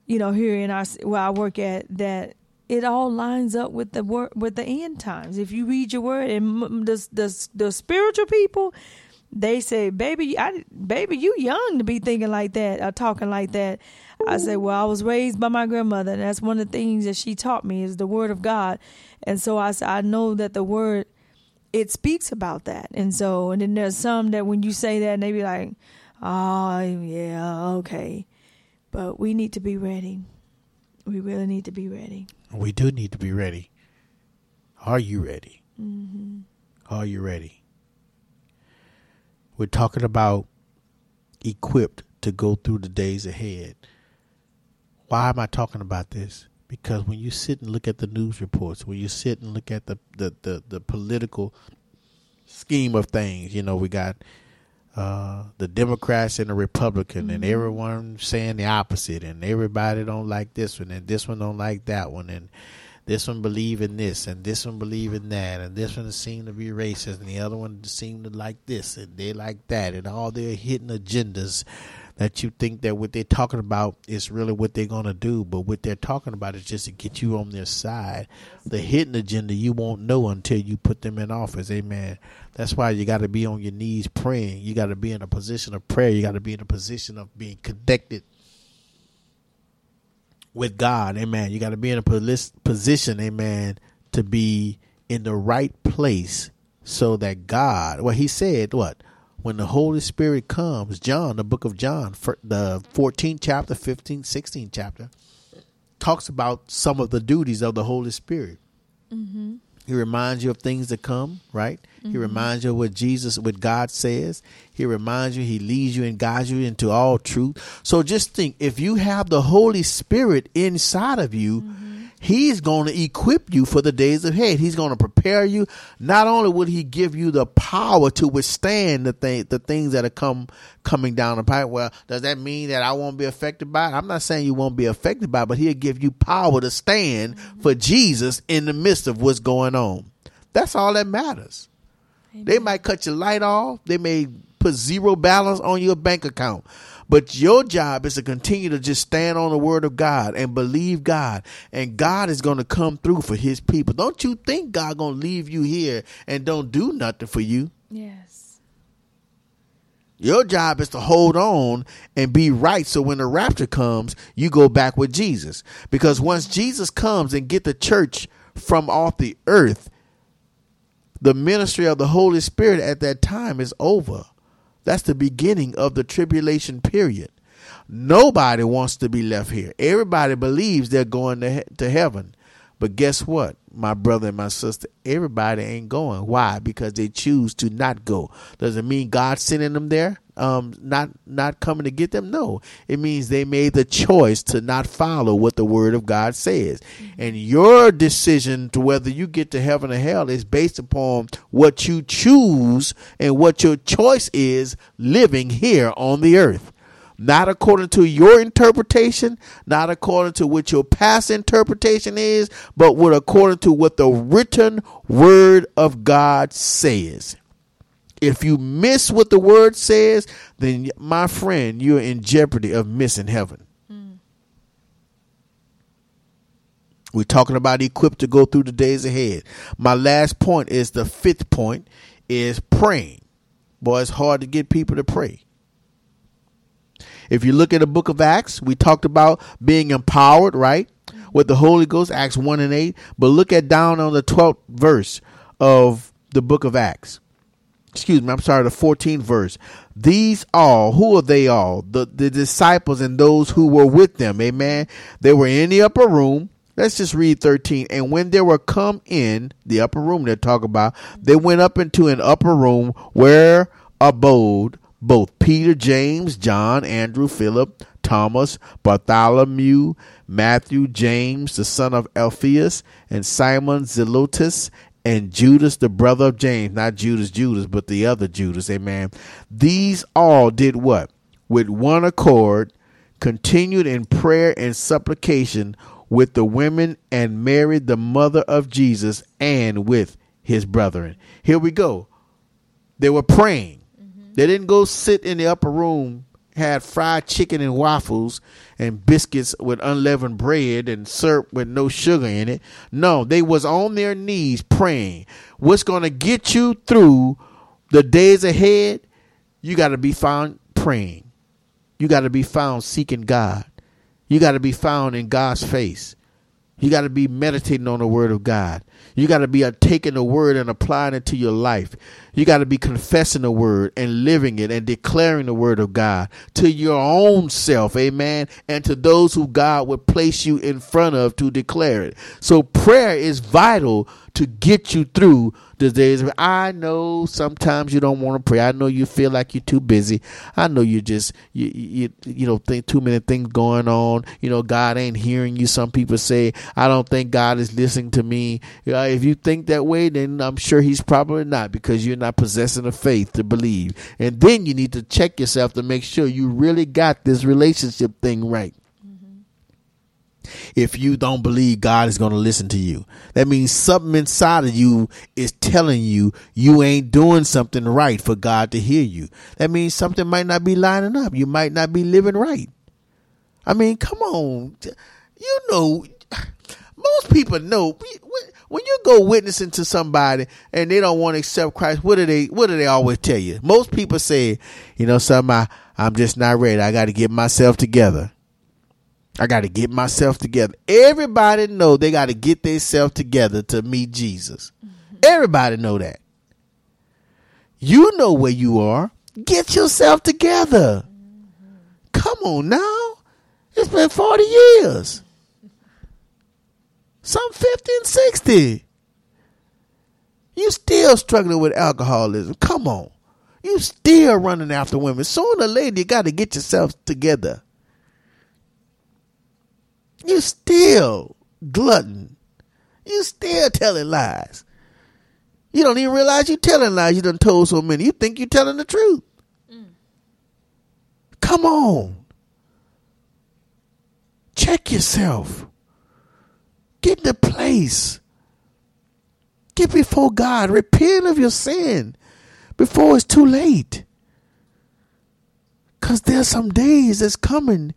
you know, here in our where I work at that it all lines up with the word with the end times. If you read your word and the the, the spiritual people, they say, "Baby, I, baby, you young to be thinking like that or talking like that." I say, "Well, I was raised by my grandmother, and that's one of the things that she taught me is the word of God." And so I I know that the word it speaks about that. And so and then there's some that when you say that, they be like, "Oh, yeah, okay." But we need to be ready. We really need to be ready. We do need to be ready. Are you ready? Mm-hmm. Are you ready? We're talking about equipped to go through the days ahead. Why am I talking about this? Because when you sit and look at the news reports, when you sit and look at the, the, the, the political scheme of things, you know, we got uh, the Democrats and the Republican, mm-hmm. and everyone saying the opposite, and everybody don't like this one, and this one don't like that one, and this one believe in this and this one believe in that and this one seem to be racist and the other one seem to like this and they like that and all their hidden agendas that you think that what they're talking about is really what they're going to do but what they're talking about is just to get you on their side the hidden agenda you won't know until you put them in office amen that's why you got to be on your knees praying you got to be in a position of prayer you got to be in a position of being connected with God. Amen. You got to be in a position, amen, to be in the right place so that God, well, he said, what? When the Holy Spirit comes, John, the book of John, the 14th chapter, 15th, 16th chapter, talks about some of the duties of the Holy Spirit. Mm-hmm. He reminds you of things to come, right? Mm-hmm. He reminds you of what Jesus, what God says. He reminds you, He leads you and guides you into all truth. So just think if you have the Holy Spirit inside of you, mm-hmm He's going to equip you for the days ahead. He's going to prepare you. Not only will he give you the power to withstand the thing, the things that are come coming down the pipe. Well, does that mean that I won't be affected by it? I'm not saying you won't be affected by it, but he'll give you power to stand for Jesus in the midst of what's going on. That's all that matters. Amen. They might cut your light off. They may put zero balance on your bank account. But your job is to continue to just stand on the word of God and believe God. And God is going to come through for his people. Don't you think God going to leave you here and don't do nothing for you? Yes. Your job is to hold on and be right so when the rapture comes, you go back with Jesus. Because once Jesus comes and get the church from off the earth, the ministry of the Holy Spirit at that time is over. That's the beginning of the tribulation period. Nobody wants to be left here. Everybody believes they're going to, he- to heaven. But guess what, my brother and my sister? Everybody ain't going. Why? Because they choose to not go. Does it mean God's sending them there? Um, not not coming to get them. No, it means they made the choice to not follow what the Word of God says, mm-hmm. and your decision to whether you get to heaven or hell is based upon what you choose and what your choice is living here on the earth not according to your interpretation, not according to what your past interpretation is, but what according to what the written word of God says. If you miss what the word says, then my friend, you're in jeopardy of missing heaven. Mm. We're talking about equipped to go through the days ahead. My last point is the fifth point is praying. Boy, it's hard to get people to pray. If you look at the book of Acts, we talked about being empowered, right? With the Holy Ghost, Acts 1 and 8. But look at down on the 12th verse of the book of Acts excuse me, I'm sorry, the 14th verse. These all, who are they all? The, the disciples and those who were with them. Amen. They were in the upper room. Let's just read 13. And when they were come in the upper room they talk about, they went up into an upper room where abode both Peter, James, John, Andrew, Philip, Thomas, Bartholomew, Matthew, James, the son of Alphaeus, and Simon Zelotes, and Judas, the brother of James, not Judas, Judas, but the other Judas, amen. These all did what? With one accord, continued in prayer and supplication with the women and Mary, the mother of Jesus, and with his brethren. Here we go. They were praying. Mm-hmm. They didn't go sit in the upper room had fried chicken and waffles and biscuits with unleavened bread and syrup with no sugar in it. No, they was on their knees praying. What's going to get you through the days ahead? You got to be found praying. You got to be found seeking God. You got to be found in God's face. You got to be meditating on the word of God. You got to be uh, taking the word and applying it to your life. You got to be confessing the word and living it and declaring the word of God to your own self. Amen. And to those who God would place you in front of to declare it. So prayer is vital to get you through the days. I know sometimes you don't want to pray. I know you feel like you're too busy. I know you just you you you know think too many things going on. You know God ain't hearing you. Some people say I don't think God is listening to me. Uh, if you think that way, then I'm sure He's probably not because you're not possessing the faith to believe. And then you need to check yourself to make sure you really got this relationship thing right if you don't believe God is going to listen to you. That means something inside of you is telling you you ain't doing something right for God to hear you. That means something might not be lining up. You might not be living right. I mean, come on. You know, most people know when you go witnessing to somebody and they don't want to accept Christ, what do they what do they always tell you? Most people say, you know, something I, I'm just not ready. I got to get myself together. I got to get myself together. Everybody know they got to get themselves together to meet Jesus. Mm-hmm. Everybody know that. You know where you are. Get yourself together. Mm-hmm. Come on now. It's been 40 years. Some 50 and 60. You still struggling with alcoholism. Come on. You still running after women. Sooner or later, you got to get yourself together you still glutton. You still telling lies. You don't even realize you telling lies. You done told so many. You think you telling the truth. Mm. Come on. Check yourself. Get in the place. Get before God. Repent of your sin before it's too late. Because there's some days that's coming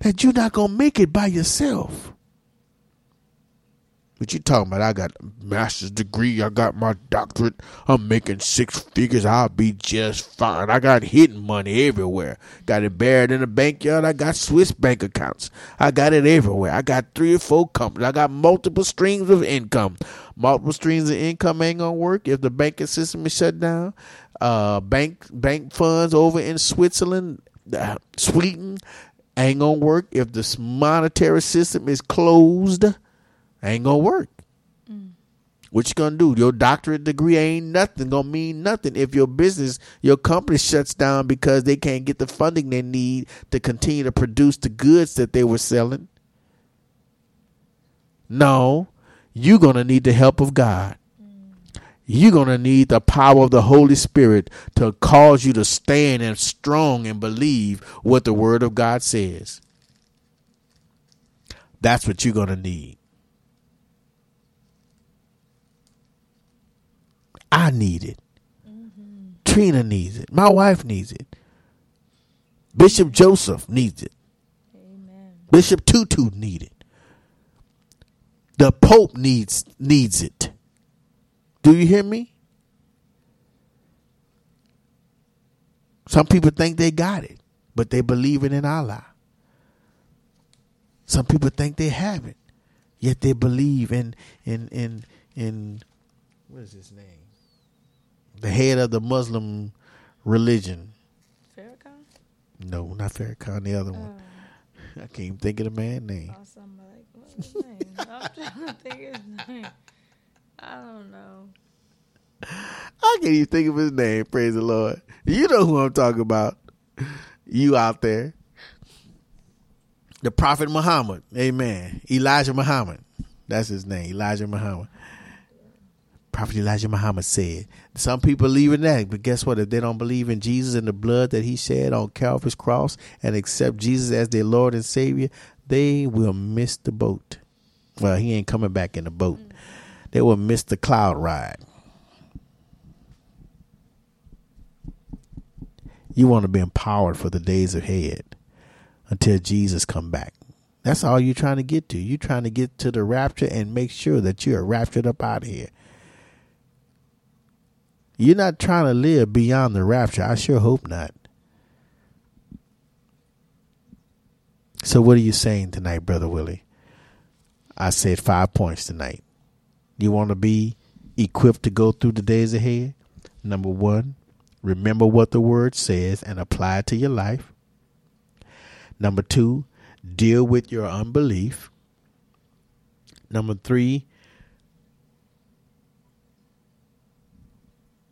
that you're not gonna make it by yourself. What you talking about? I got a master's degree. I got my doctorate. I'm making six figures. I'll be just fine. I got hidden money everywhere. Got it buried in the backyard. I got Swiss bank accounts. I got it everywhere. I got three or four companies. I got multiple streams of income. Multiple streams of income ain't gonna work if the banking system is shut down. Uh, bank bank funds over in Switzerland, uh, Sweden, ain't gonna work if this monetary system is closed. Ain't gonna work. Mm. What you gonna do? Your doctorate degree ain't nothing gonna mean nothing if your business, your company shuts down because they can't get the funding they need to continue to produce the goods that they were selling. No, you're gonna need the help of God you're going to need the power of the Holy Spirit to cause you to stand and strong and believe what the Word of God says. That's what you're going to need. I need it. Mm-hmm. Trina needs it. My wife needs it. Bishop Joseph needs it. Amen. Bishop Tutu needs it. The Pope needs needs it. Do you hear me? Some people think they got it, but they believe in Allah. Some people think they have it, yet they believe in in in in what is his name? The head of the Muslim religion. Farrakhan? No, not Farrakhan. The other one. Uh, I can't even think of the man's name. what's his name? I'm trying to think his name. I don't know. I can't even think of his name. Praise the Lord. You know who I'm talking about. You out there. The Prophet Muhammad. Amen. Elijah Muhammad. That's his name. Elijah Muhammad. Prophet Elijah Muhammad said, Some people believe in that, but guess what? If they don't believe in Jesus and the blood that he shed on Calvary's cross and accept Jesus as their Lord and Savior, they will miss the boat. Well, he ain't coming back in the boat they will miss the cloud ride. You want to be empowered for the days ahead until Jesus come back. That's all you're trying to get to. You're trying to get to the rapture and make sure that you are raptured up out of here. You're not trying to live beyond the rapture. I sure hope not. So, what are you saying tonight, Brother Willie? I said five points tonight. You want to be equipped to go through the days ahead? Number one, remember what the word says and apply it to your life. Number two, deal with your unbelief. Number three,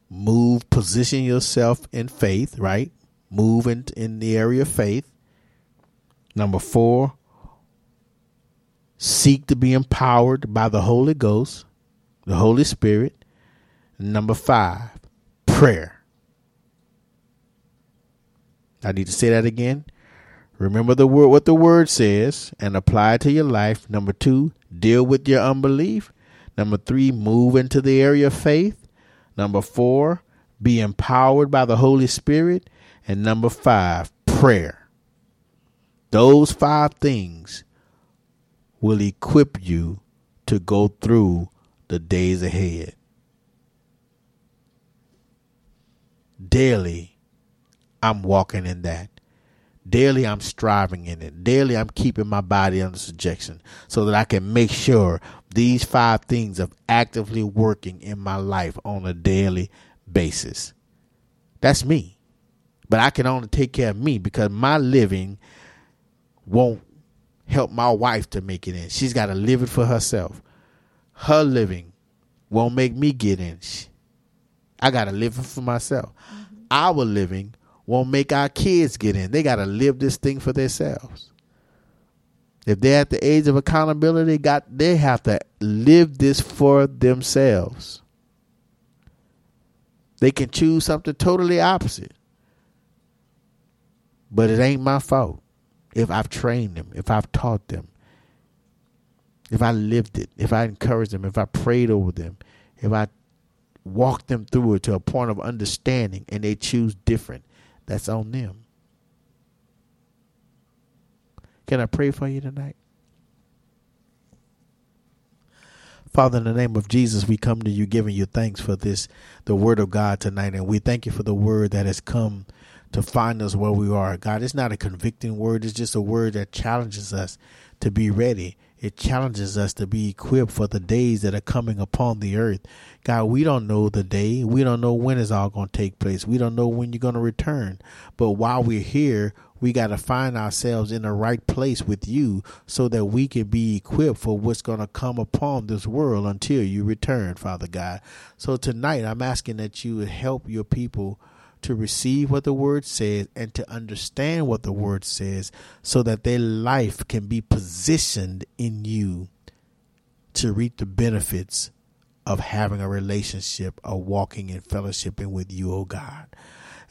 move, position yourself in faith, right? Move in, in the area of faith. Number four, seek to be empowered by the Holy Ghost, the Holy Spirit. Number five, prayer. I need to say that again. Remember the word what the word says and apply it to your life. Number two, deal with your unbelief. Number three, move into the area of faith. Number four, be empowered by the Holy Spirit. And number five, prayer. Those five things will equip you to go through the days ahead. Daily, I'm walking in that. Daily, I'm striving in it. Daily, I'm keeping my body under subjection so that I can make sure these five things are actively working in my life on a daily basis. That's me. But I can only take care of me because my living won't help my wife to make it in. She's got to live it for herself. Her living won't make me get in. I got to live for myself. Mm-hmm. Our living won't make our kids get in. They got to live this thing for themselves. If they're at the age of accountability, got they have to live this for themselves. They can choose something totally opposite. But it ain't my fault if I've trained them, if I've taught them, if I lived it, if I encouraged them, if I prayed over them, if I walked them through it to a point of understanding and they choose different, that's on them. Can I pray for you tonight? Father, in the name of Jesus, we come to you giving you thanks for this, the word of God tonight. And we thank you for the word that has come to find us where we are. God, it's not a convicting word, it's just a word that challenges us to be ready. It challenges us to be equipped for the days that are coming upon the earth. God, we don't know the day. We don't know when it's all going to take place. We don't know when you're going to return. But while we're here, we got to find ourselves in the right place with you so that we can be equipped for what's going to come upon this world until you return, Father God. So tonight, I'm asking that you help your people to receive what the word says and to understand what the word says so that their life can be positioned in you to reap the benefits of having a relationship, of walking in fellowshipping with you, oh God.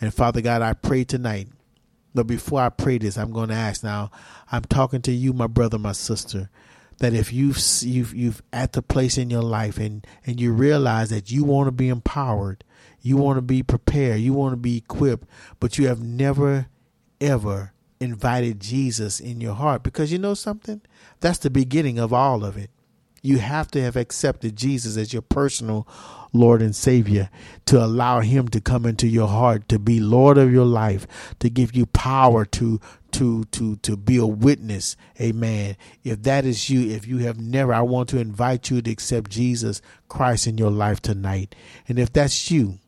And Father God, I pray tonight. But before I pray this, I'm going to ask now. I'm talking to you, my brother, my sister, that if you've you've you've at the place in your life and and you realize that you want to be empowered you want to be prepared. You want to be equipped, but you have never, ever invited Jesus in your heart because you know something? That's the beginning of all of it. You have to have accepted Jesus as your personal Lord and Savior to allow Him to come into your heart, to be Lord of your life, to give you power to to to to be a witness. Amen. If that is you, if you have never, I want to invite you to accept Jesus Christ in your life tonight. And if that's you,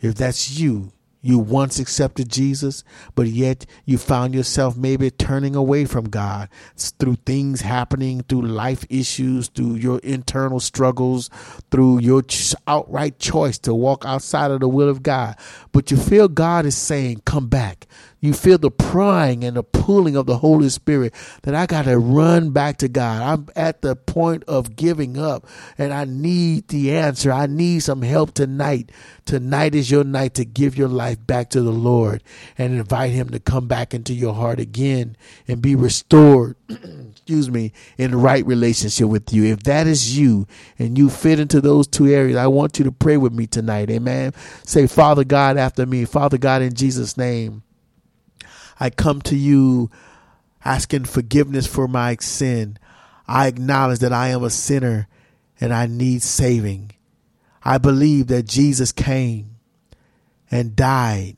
if that's you, you once accepted Jesus, but yet you found yourself maybe turning away from God through things happening, through life issues, through your internal struggles, through your outright choice to walk outside of the will of God. But you feel God is saying, Come back you feel the prying and the pulling of the Holy Spirit that I got to run back to God. I'm at the point of giving up and I need the answer. I need some help tonight. Tonight is your night to give your life back to the Lord and invite Him to come back into your heart again and be restored. excuse me, in the right relationship with you. If that is you and you fit into those two areas, I want you to pray with me tonight. Amen. Say, Father God, after me. Father God, in Jesus' name. I come to you asking forgiveness for my sin. I acknowledge that I am a sinner and I need saving. I believe that Jesus came and died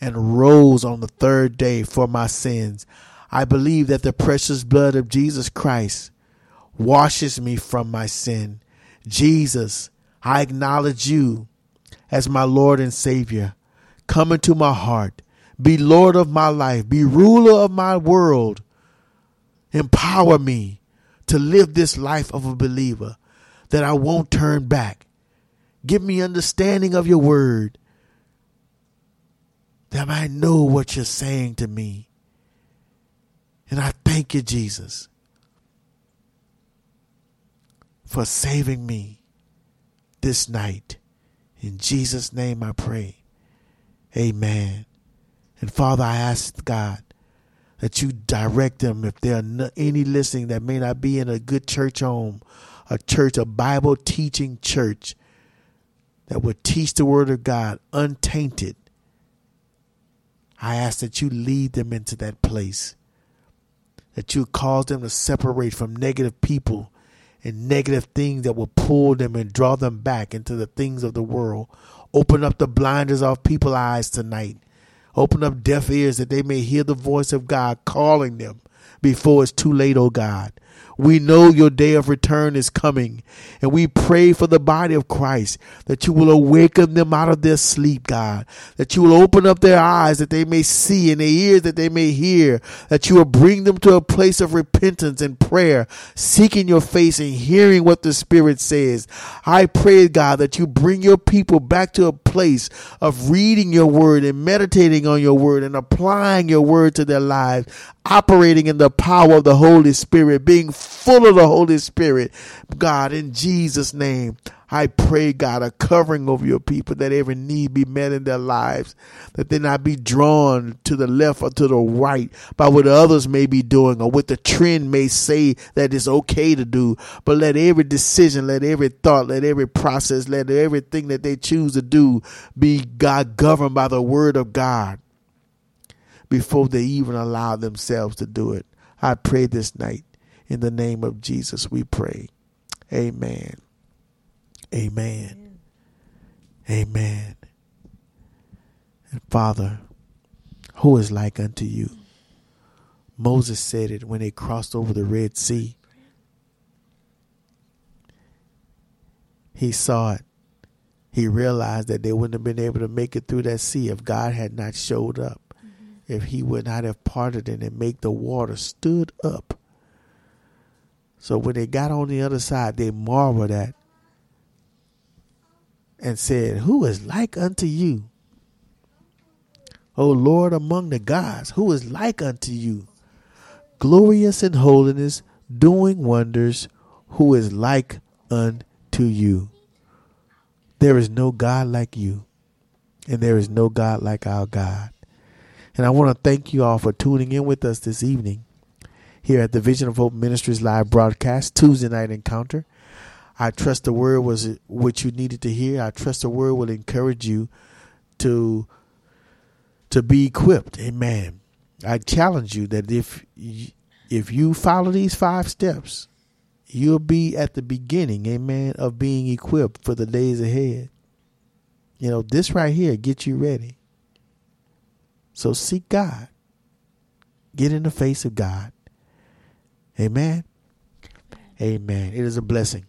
and rose on the third day for my sins. I believe that the precious blood of Jesus Christ washes me from my sin. Jesus, I acknowledge you as my Lord and Savior. Come into my heart be Lord of my life, be ruler of my world. Empower me to live this life of a believer that I won't turn back. Give me understanding of your word that I know what you're saying to me. And I thank you, Jesus, for saving me this night. In Jesus' name I pray. Amen. And Father, I ask God that you direct them if there are any listening that may not be in a good church home, a church, a Bible teaching church that would teach the Word of God untainted. I ask that you lead them into that place, that you cause them to separate from negative people and negative things that will pull them and draw them back into the things of the world. Open up the blinders of people's eyes tonight Open up deaf ears that they may hear the voice of God calling them before it's too late, oh God. We know your day of return is coming. And we pray for the body of Christ that you will awaken them out of their sleep, God. That you will open up their eyes that they may see and their ears that they may hear. That you will bring them to a place of repentance and prayer, seeking your face and hearing what the Spirit says. I pray, God, that you bring your people back to a place of reading your word and meditating on your word and applying your word to their lives operating in the power of the Holy Spirit, being full of the Holy Spirit. God, in Jesus' name, I pray, God, a covering over your people that every need be met in their lives, that they not be drawn to the left or to the right by what others may be doing or what the trend may say that is okay to do. But let every decision, let every thought, let every process, let everything that they choose to do be God governed by the word of God before they even allow themselves to do it. I pray this night in the name of Jesus. We pray. Amen. Amen. Amen. And Father, who is like unto you? Moses said it when they crossed over the Red Sea. He saw it. He realized that they wouldn't have been able to make it through that sea if God had not showed up mm-hmm. if he would not have parted it and make the water stood up. So when they got on the other side, they marveled at and said, Who is like unto you? O Lord among the gods, who is like unto you? Glorious in holiness, doing wonders, who is like unto you? There is no God like you, and there is no God like our God. And I want to thank you all for tuning in with us this evening here at the Vision of Hope Ministries live broadcast, Tuesday night encounter. I trust the word was what you needed to hear. I trust the word will encourage you to to be equipped. Amen. I challenge you that if if you follow these five steps, you'll be at the beginning, amen, of being equipped for the days ahead. You know, this right here get you ready. So seek God. Get in the face of God. Amen. Amen. It is a blessing